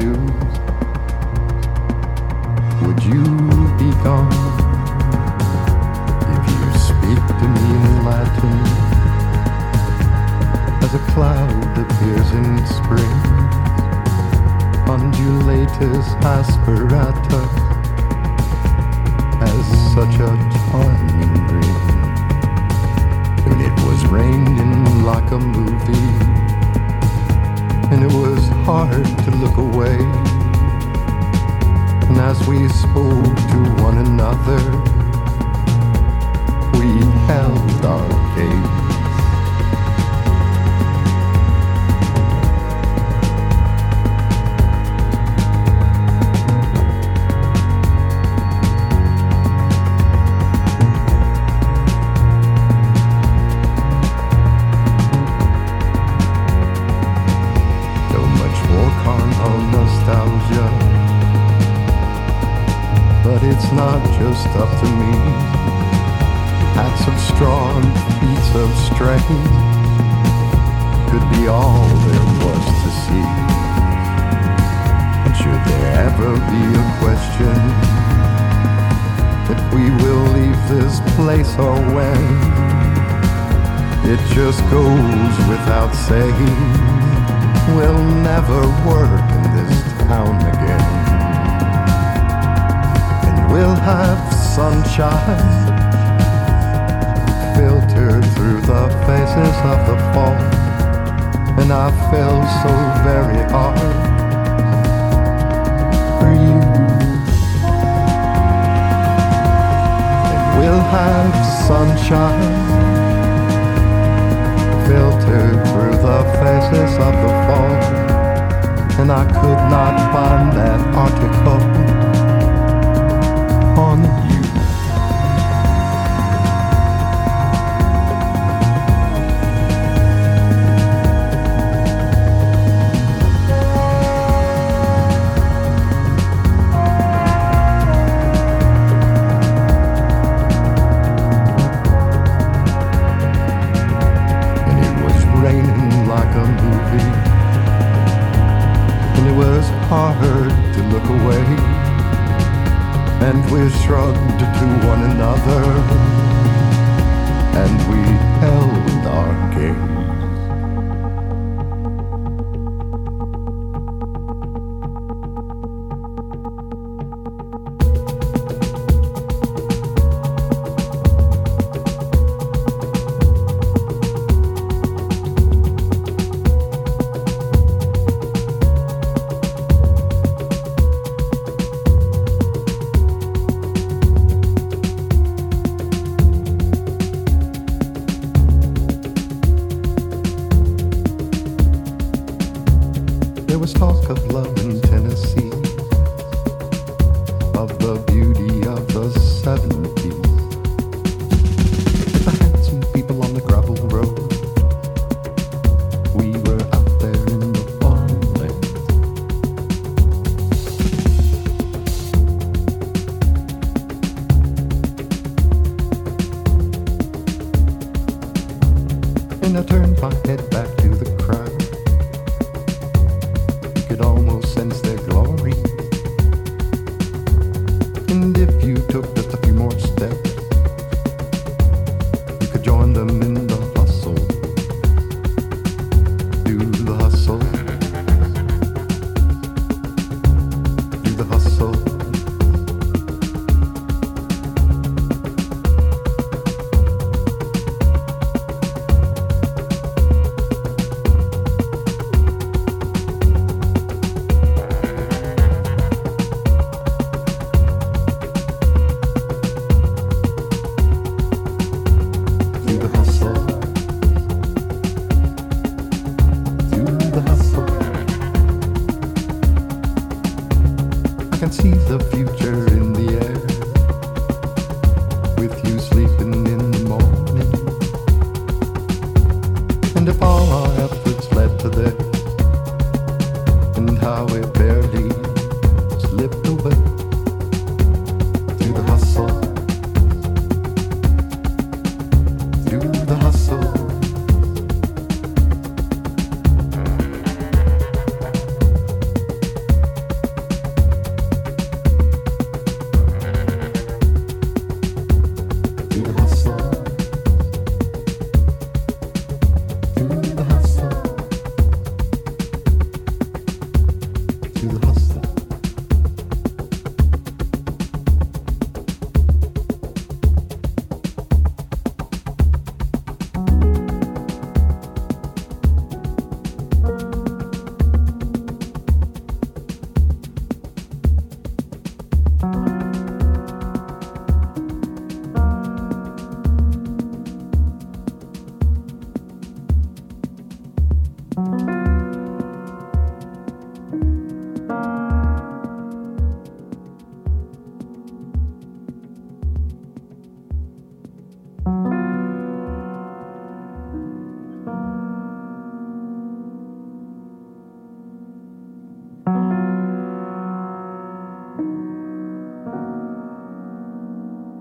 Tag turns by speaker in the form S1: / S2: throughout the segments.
S1: do. of sunshine filtered through the faces of the fall, and I fell so very hard. for you. And we'll have sunshine filtered through the faces of the fall, and I could not find that article on.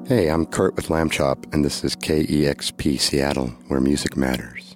S2: Hey, I'm Kurt with Lambchop, and this is KEXP Seattle, where music matters.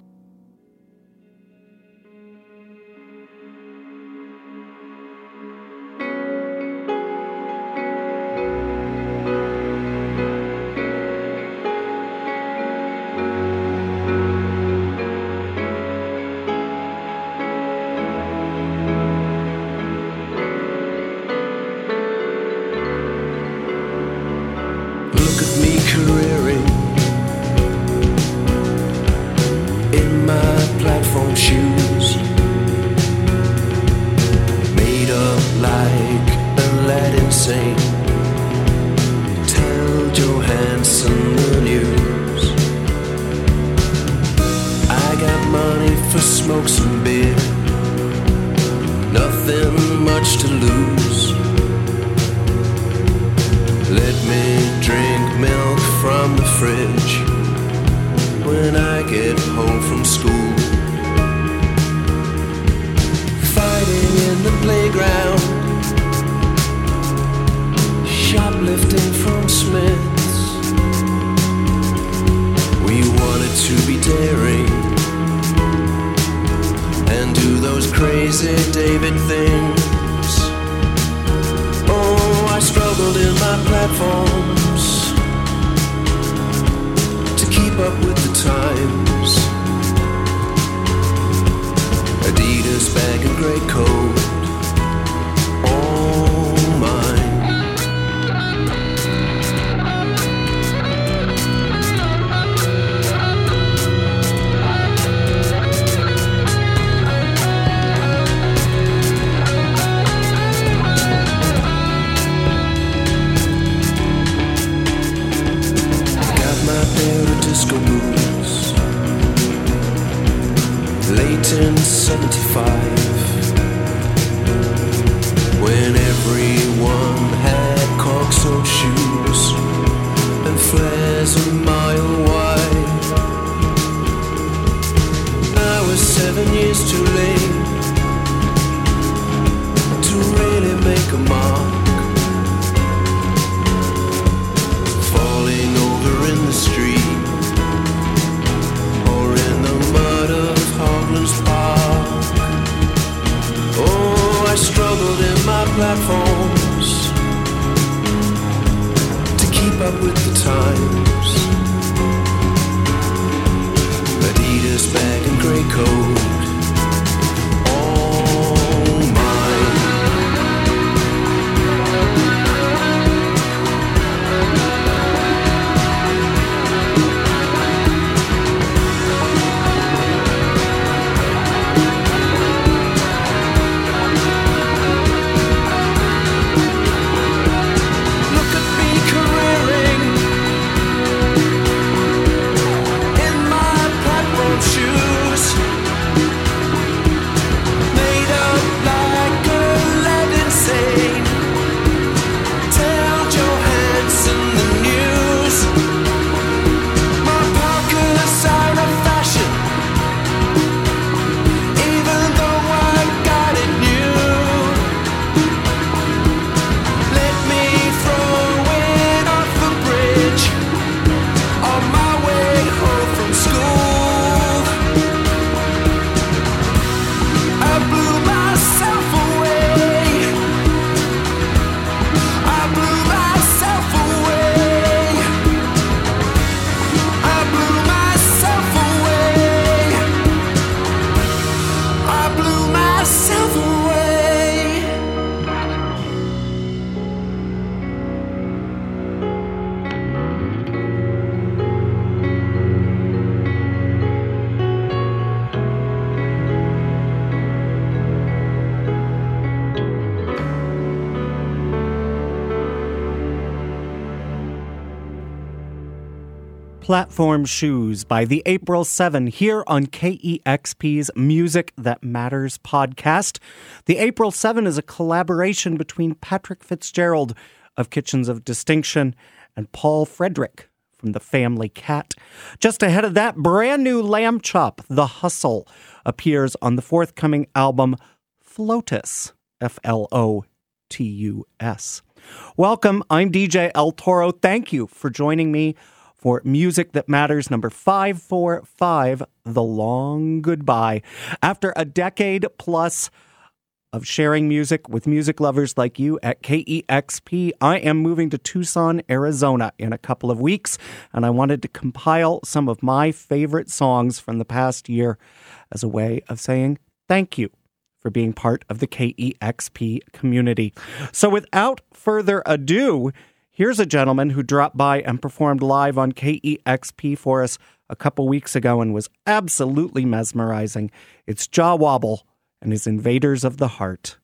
S2: fire.
S3: Platform Shoes by the April 7 here on KEXP's Music That Matters podcast. The April 7 is a collaboration between Patrick Fitzgerald of Kitchens of Distinction and Paul Frederick from the Family Cat. Just ahead of that, brand new Lambchop, The Hustle, appears on the forthcoming album Flotus, F L O T U S. Welcome, I'm DJ El Toro. Thank you for joining me for Music That Matters number 545, The Long Goodbye. After a decade plus of sharing music with music lovers like you at KEXP, I am moving to Tucson, Arizona in a couple of weeks, and I wanted to compile some of my favorite songs from the past year as a way of saying thank you for being part of the KEXP community. So without further ado, Here's a gentleman who dropped by and performed live on KEXP for us a couple weeks ago and was absolutely mesmerizing. It's Jah Wobble and his Invaders of the Heart.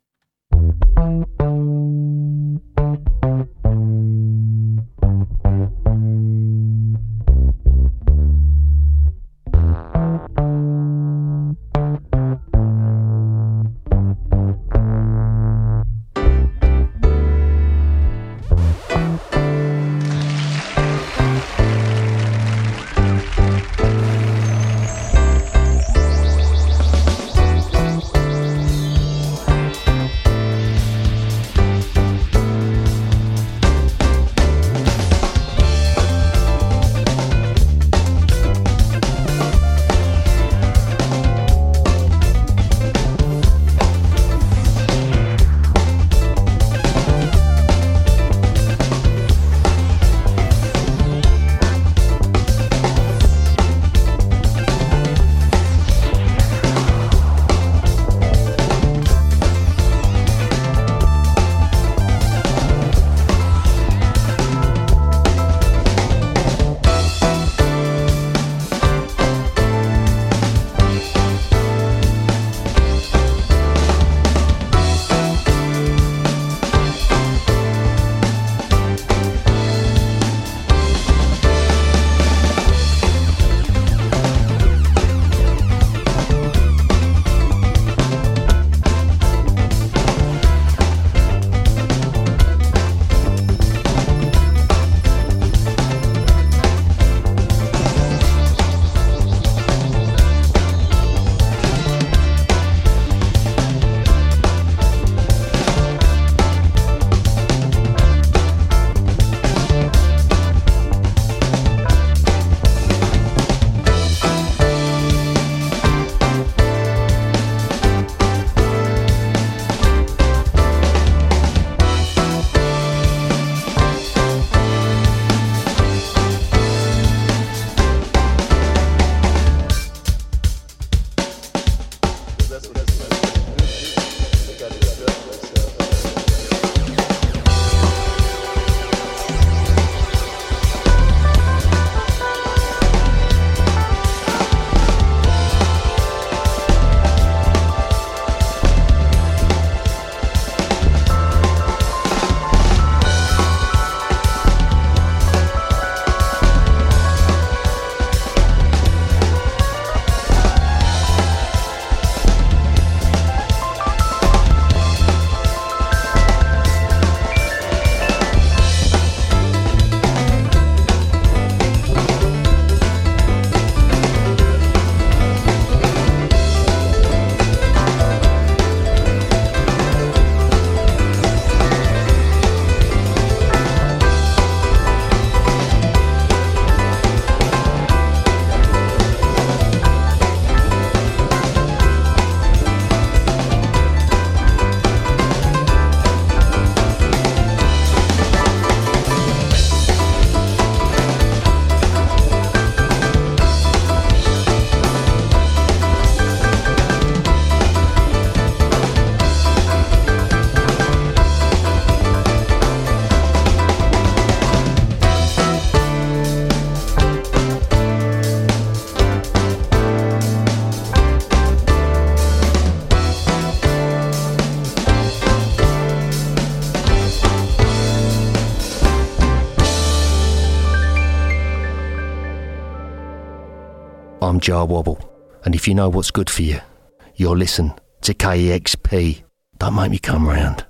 S4: Jah Wobble, and if you know what's good for you, you'll listen to KEXP. Don't make me come round.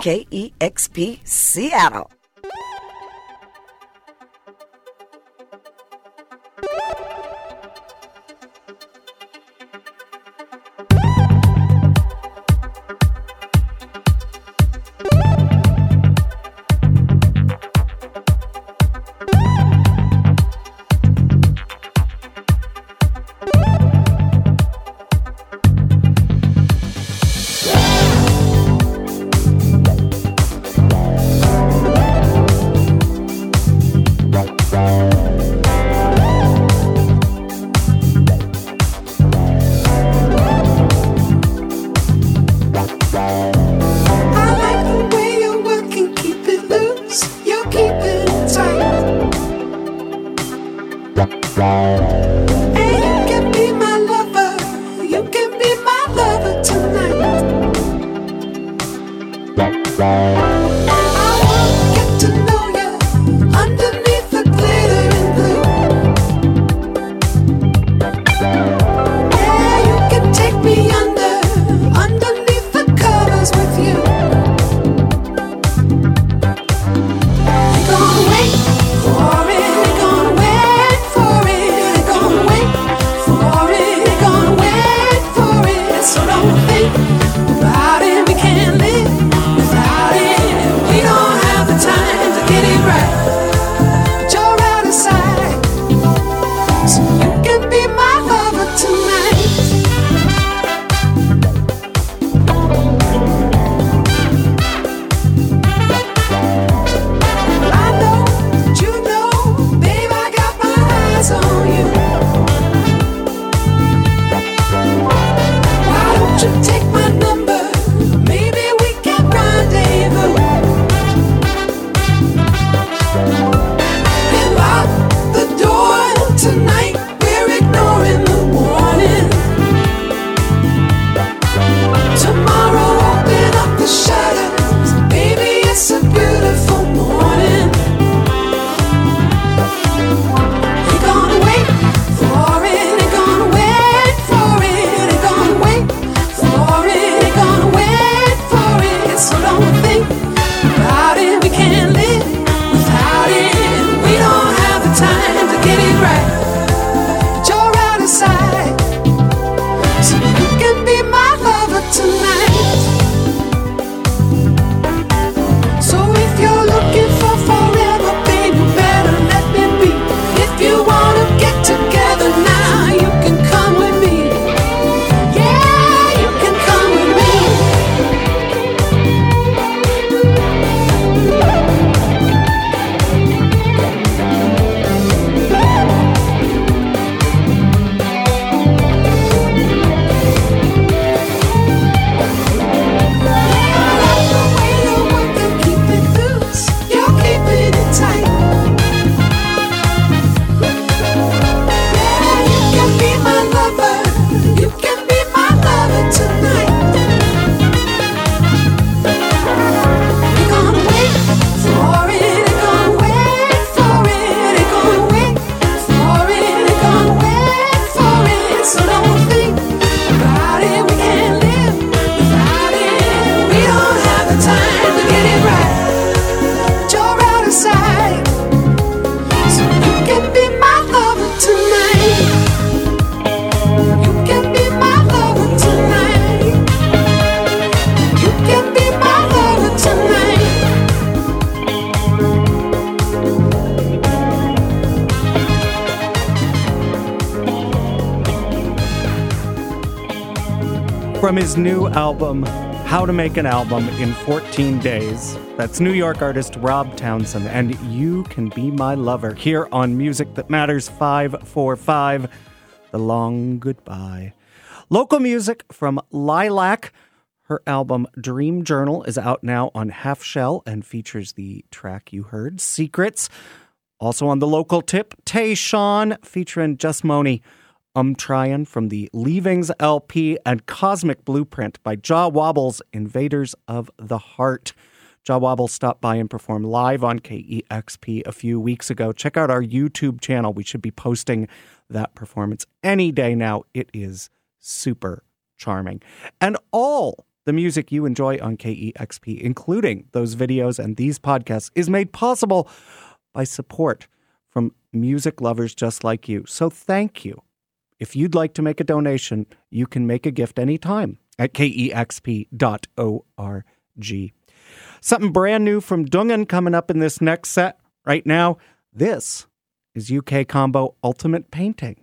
S5: KEXP Seattle.
S3: His new album, How to Make an Album in 14 Days. That's New York artist Rob Townsend, and You Can Be My Lover here on Music That Matters 545, The Long Goodbye. Local music from Lilac. Her album Dream Journal is out now on Half Shell and features the track you heard, Secrets. Also on the local tip, Tay Sean featuring Jusmoni. Um Tryin from the Leavings LP and Cosmic Blueprint by Jah Wobble's, Invaders of the Heart. Jah Wobbles stopped by and performed live on KEXP a few weeks ago. Check out our YouTube channel. We should be posting that performance any day now. It is super charming. And all The music you enjoy on KEXP, including those videos and these podcasts, is made possible by support from music lovers just like you. So thank you. If you'd like to make a donation, you can make a gift anytime at kexp.org. Something brand new from Dungen coming up in this next set. Right now, this is UK Combo Ultimate Painting.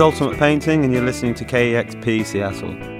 S6: Is Ultimate Painting, and you're listening to KEXP Seattle.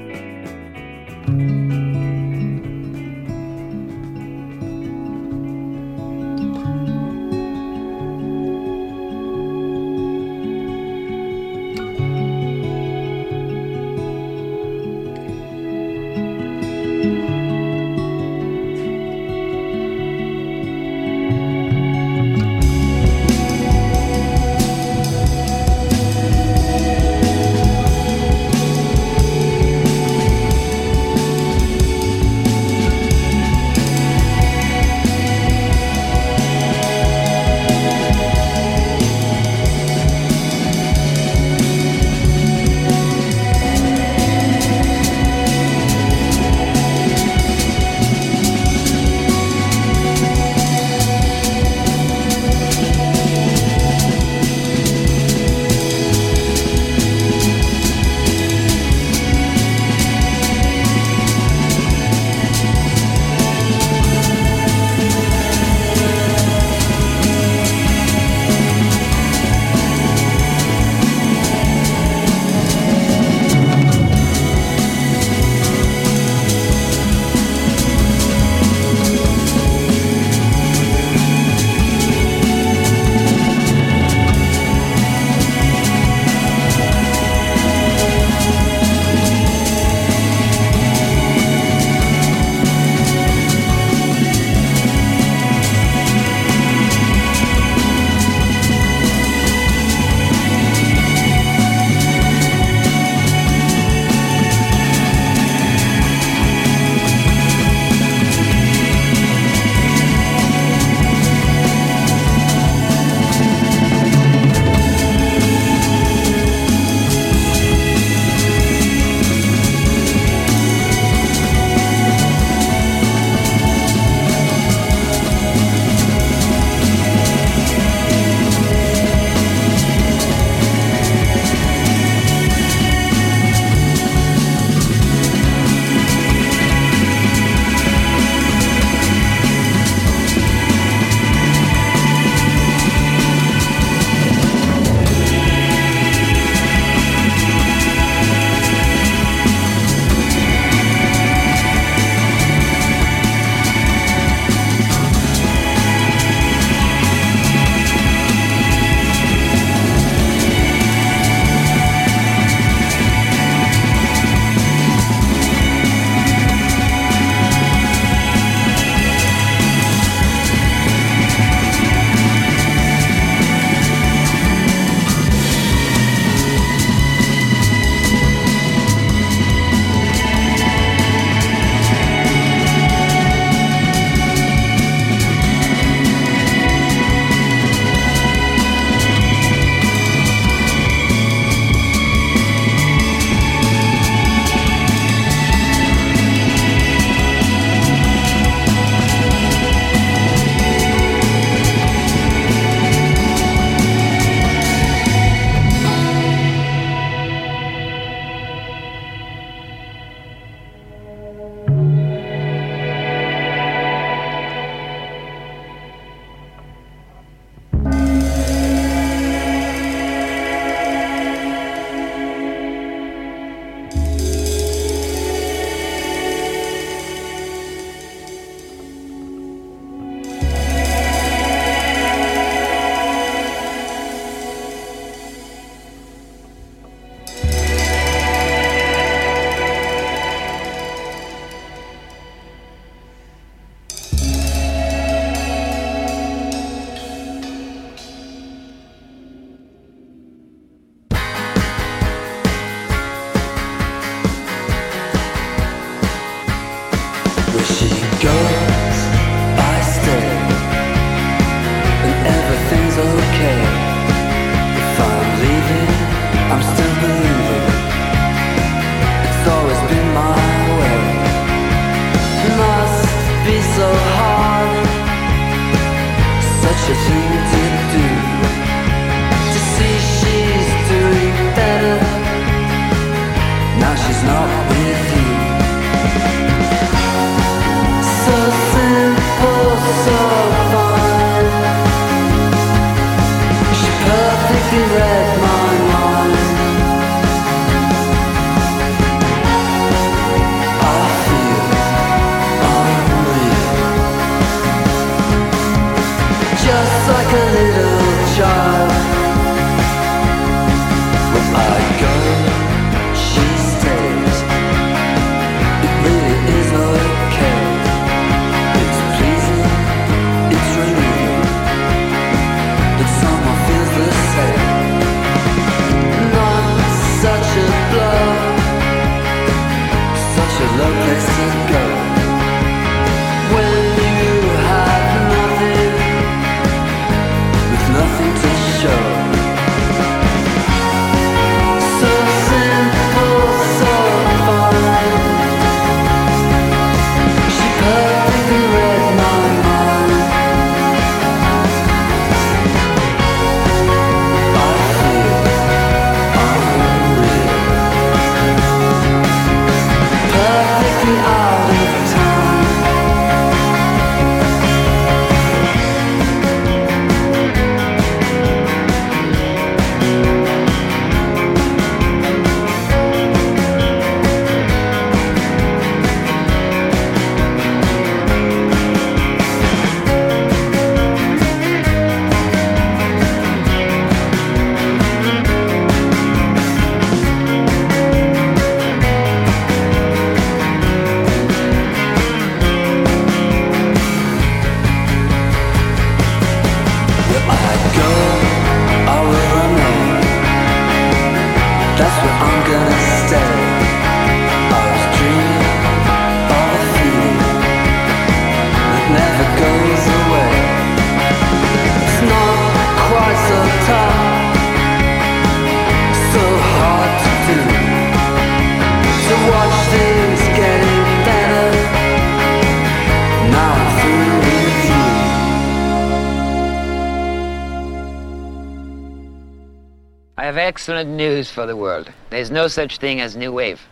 S7: excellent news for the world. There's no such thing as new wave.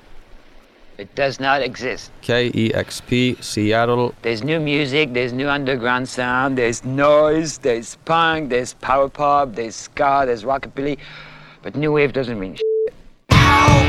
S7: It does not exist.
S6: K E X P Seattle.
S7: There's new music, there's new underground sound, there's noise, there's punk, there's power pop, there's ska, there's rockabilly, but new wave doesn't mean shit.
S8: Ow!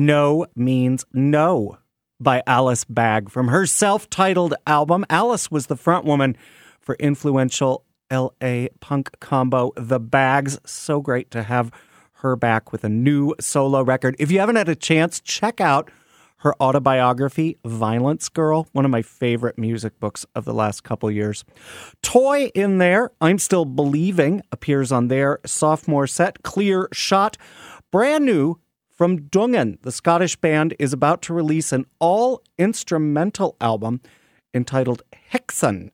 S8: No Means No
S3: by Alice Bag from her self titled album. Alice was the frontwoman for influential LA punk combo The Bags. So great to have her back with a new solo record. If you haven't had a chance, check out her autobiography, Violence Girl, one of my favorite music books of the last couple years. Toy in there, I'm Still Believing, appears on their sophomore set, Clear Shot. Brand new from Dungen, the Scottish band is about to release an all instrumental album entitled Häxan,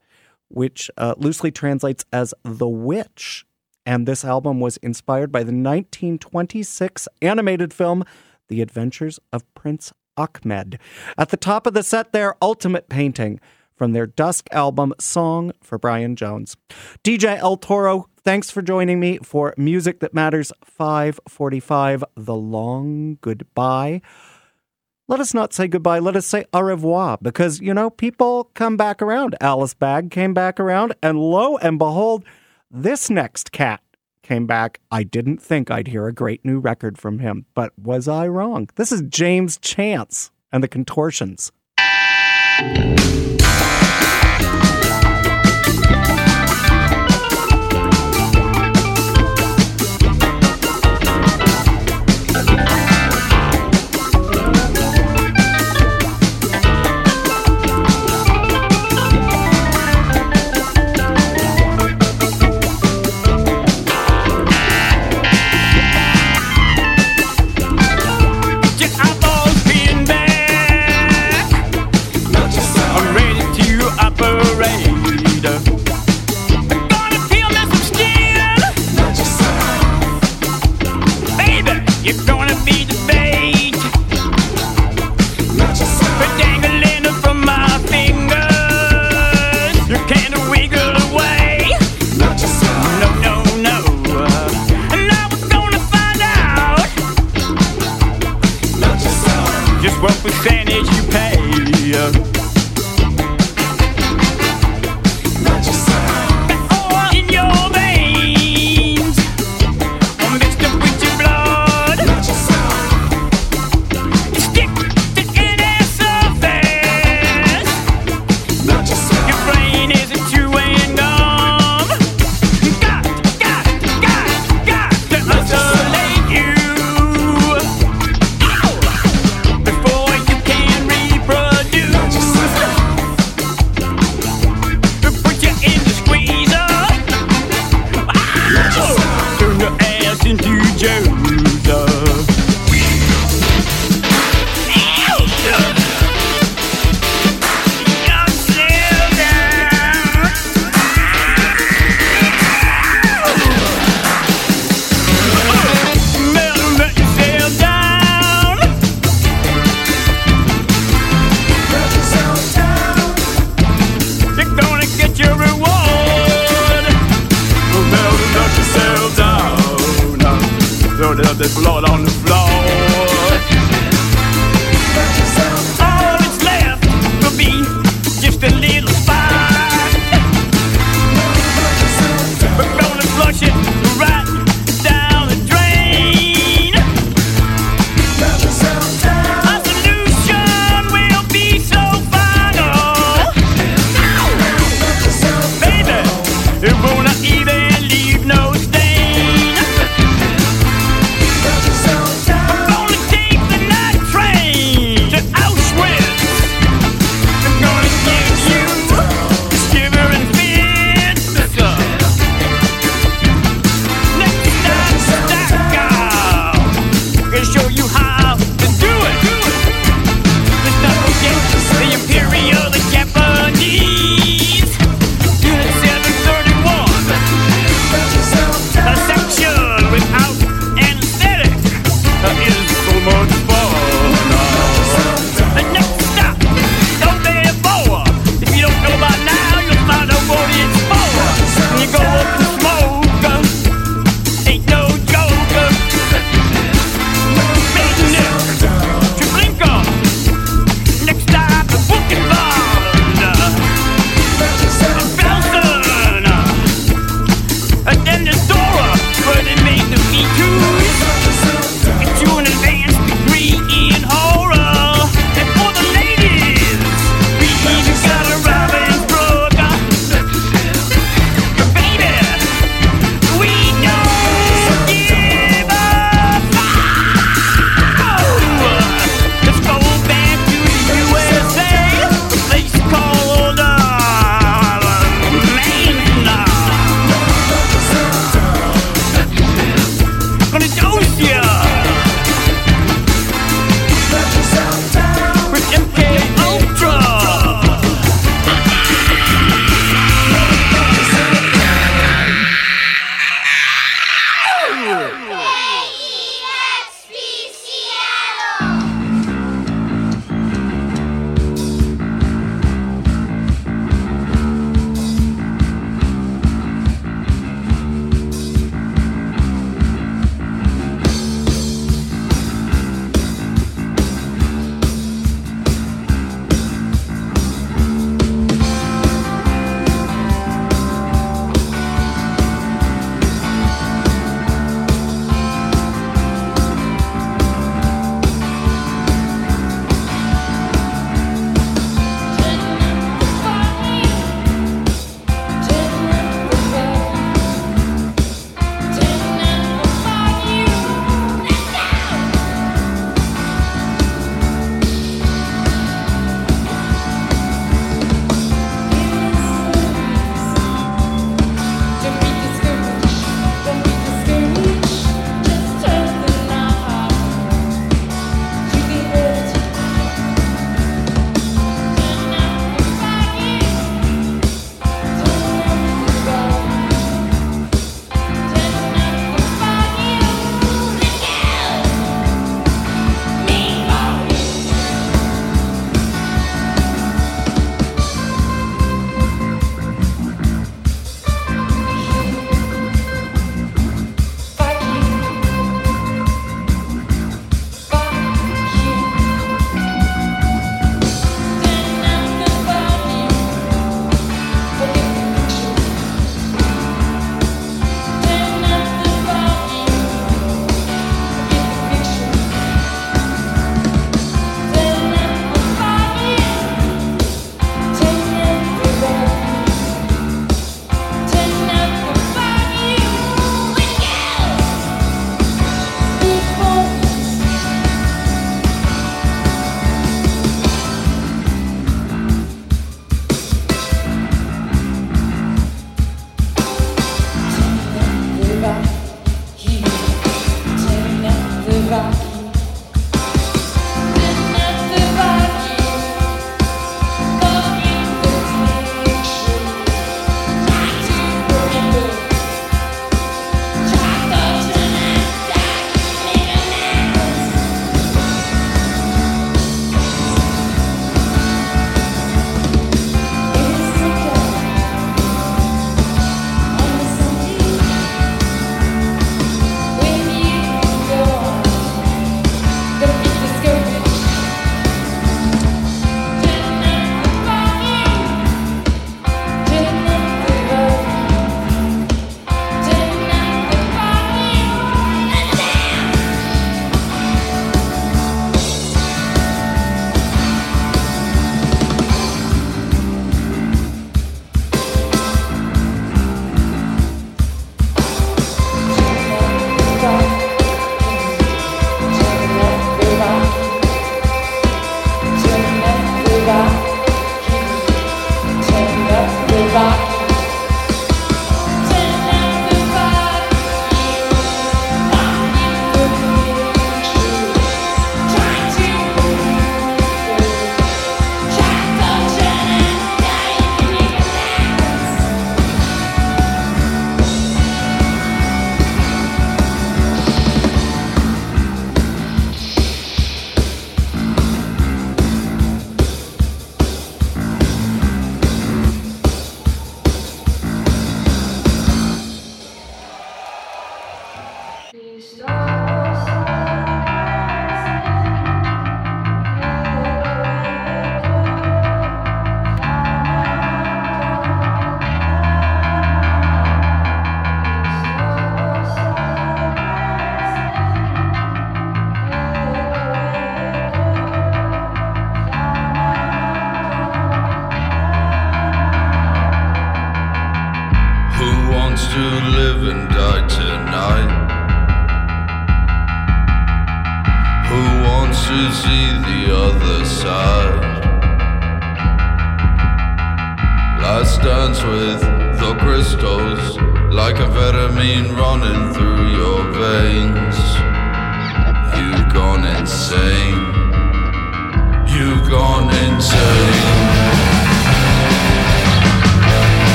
S3: which uh, loosely translates as The Witch. And this album was inspired by the 1926 animated film The Adventures of Prince Achmed. At the top of the set, their Ultimate Painting from their Dusk album, Song for Brian Jones. DJ El Toro, thanks for joining me for Music That Matters 545, The Long Goodbye. Let us not say goodbye, let us say au revoir, because, you know, people come back around. Alice Bag came back around, and lo and behold, this next cat came back. I didn't think I'd hear a great new record from him, but was I wrong? This is James Chance and the Contortions.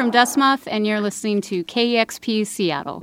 S9: From Dust Moth, and you're
S10: listening to KEXP Seattle.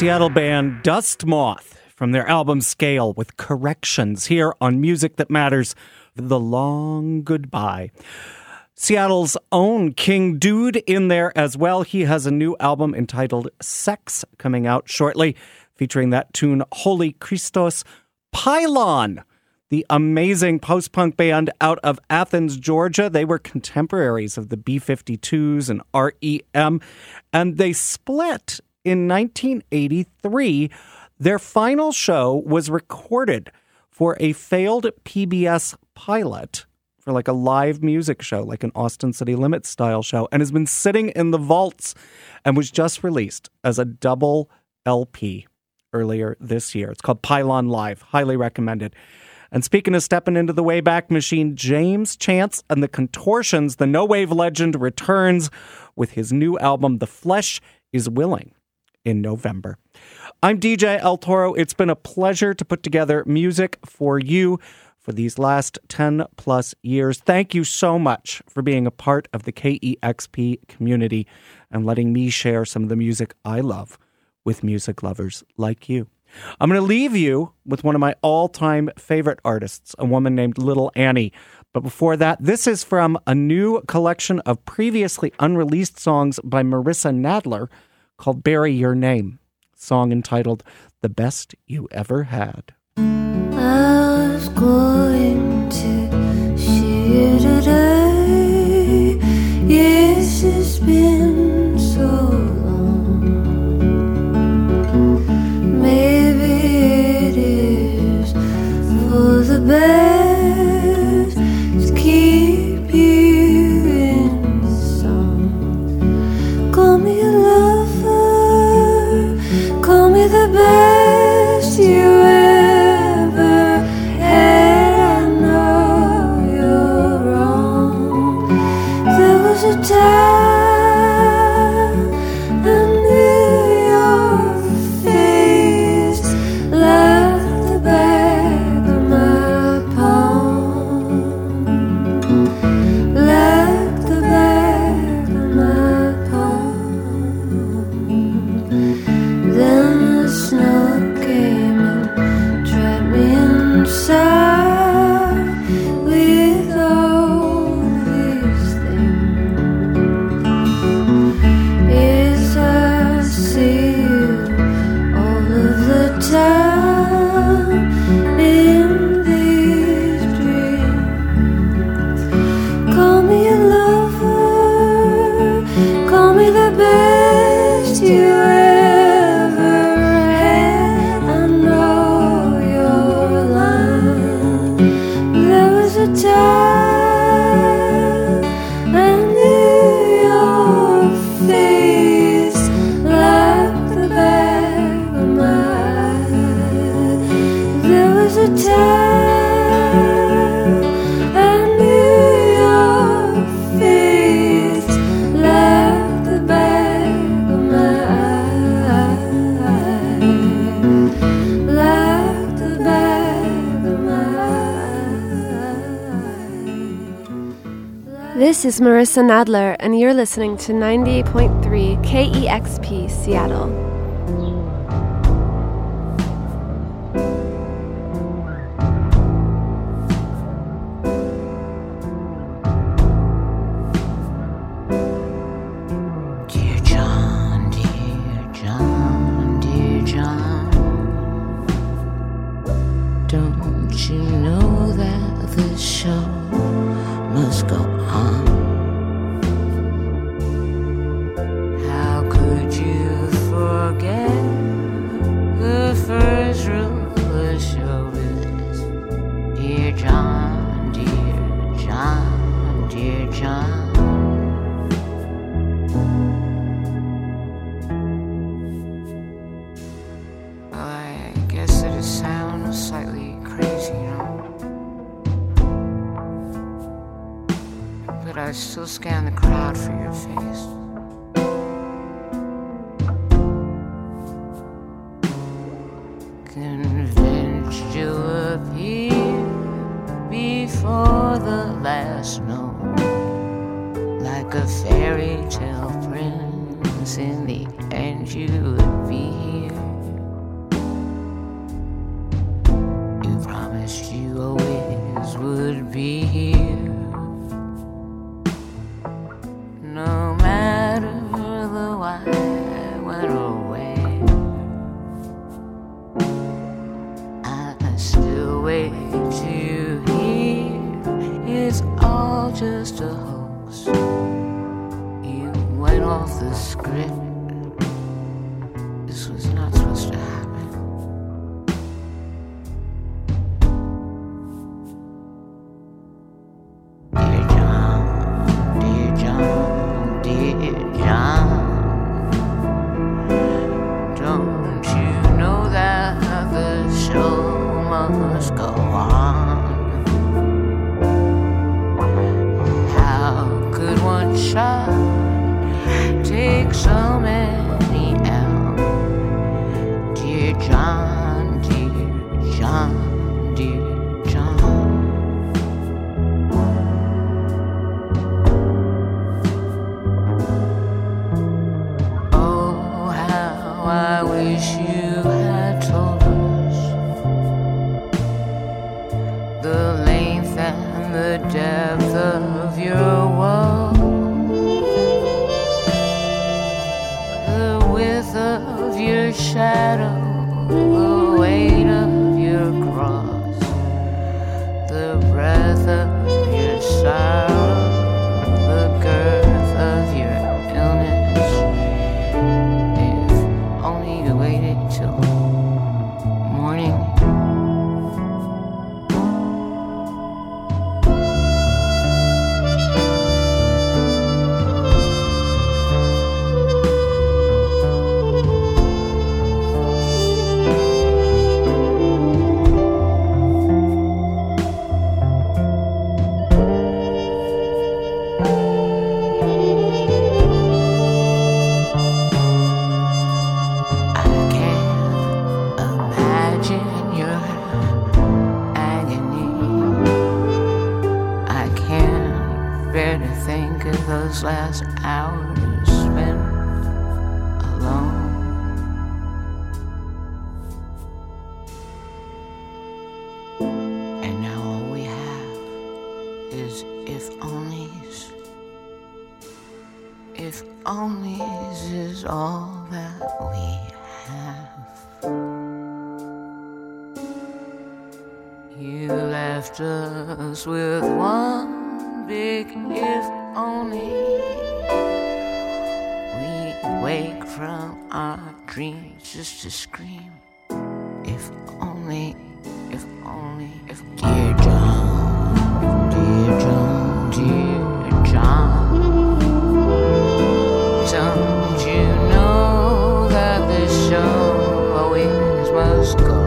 S3: Seattle band Dust Moth from their album Scale with Corrections here on Music That Matters, The Long Goodbye. Seattle's own King Dude in there as well. He has a new album entitled Sex coming out shortly, featuring that tune Holy Christos Pylon. The amazing post punk band out of Athens, Georgia. They were contemporaries of the B 52s and REM, and they split in 1983. Their final show was recorded for a failed PBS pilot for like a live music show, like an Austin City Limits style show, and has been sitting in the vaults and was just released as a double LP earlier this year. It's called Pylon Live. Highly recommended. And speaking of stepping into the Wayback Machine, James Chance and the Contortions, the no wave legend, returns with his new album, The Flesh is Willing, in November. I'm DJ El Toro. It's been a pleasure to put together music for you for these last 10 plus years. Thank you so much for being a part of the KEXP community and letting me share some of the music I love with music lovers like you. I'm going to leave you with one of my all time favorite artists, a woman named Little Annie. But before that, this is from a new collection of previously unreleased songs by Marissa Nadler called Bury Your Name, song entitled The Best You Ever Had.
S10: Yes, it's been
S11: This is Marissa Nadler, and you're listening to 98.3 KEXP Seattle.
S12: Don't you know that the show must go on? How could one shot take some? only we wake from our dreams just to scream. If only, if only, if dear John, dear John, dear John, don't you know that this show always must go?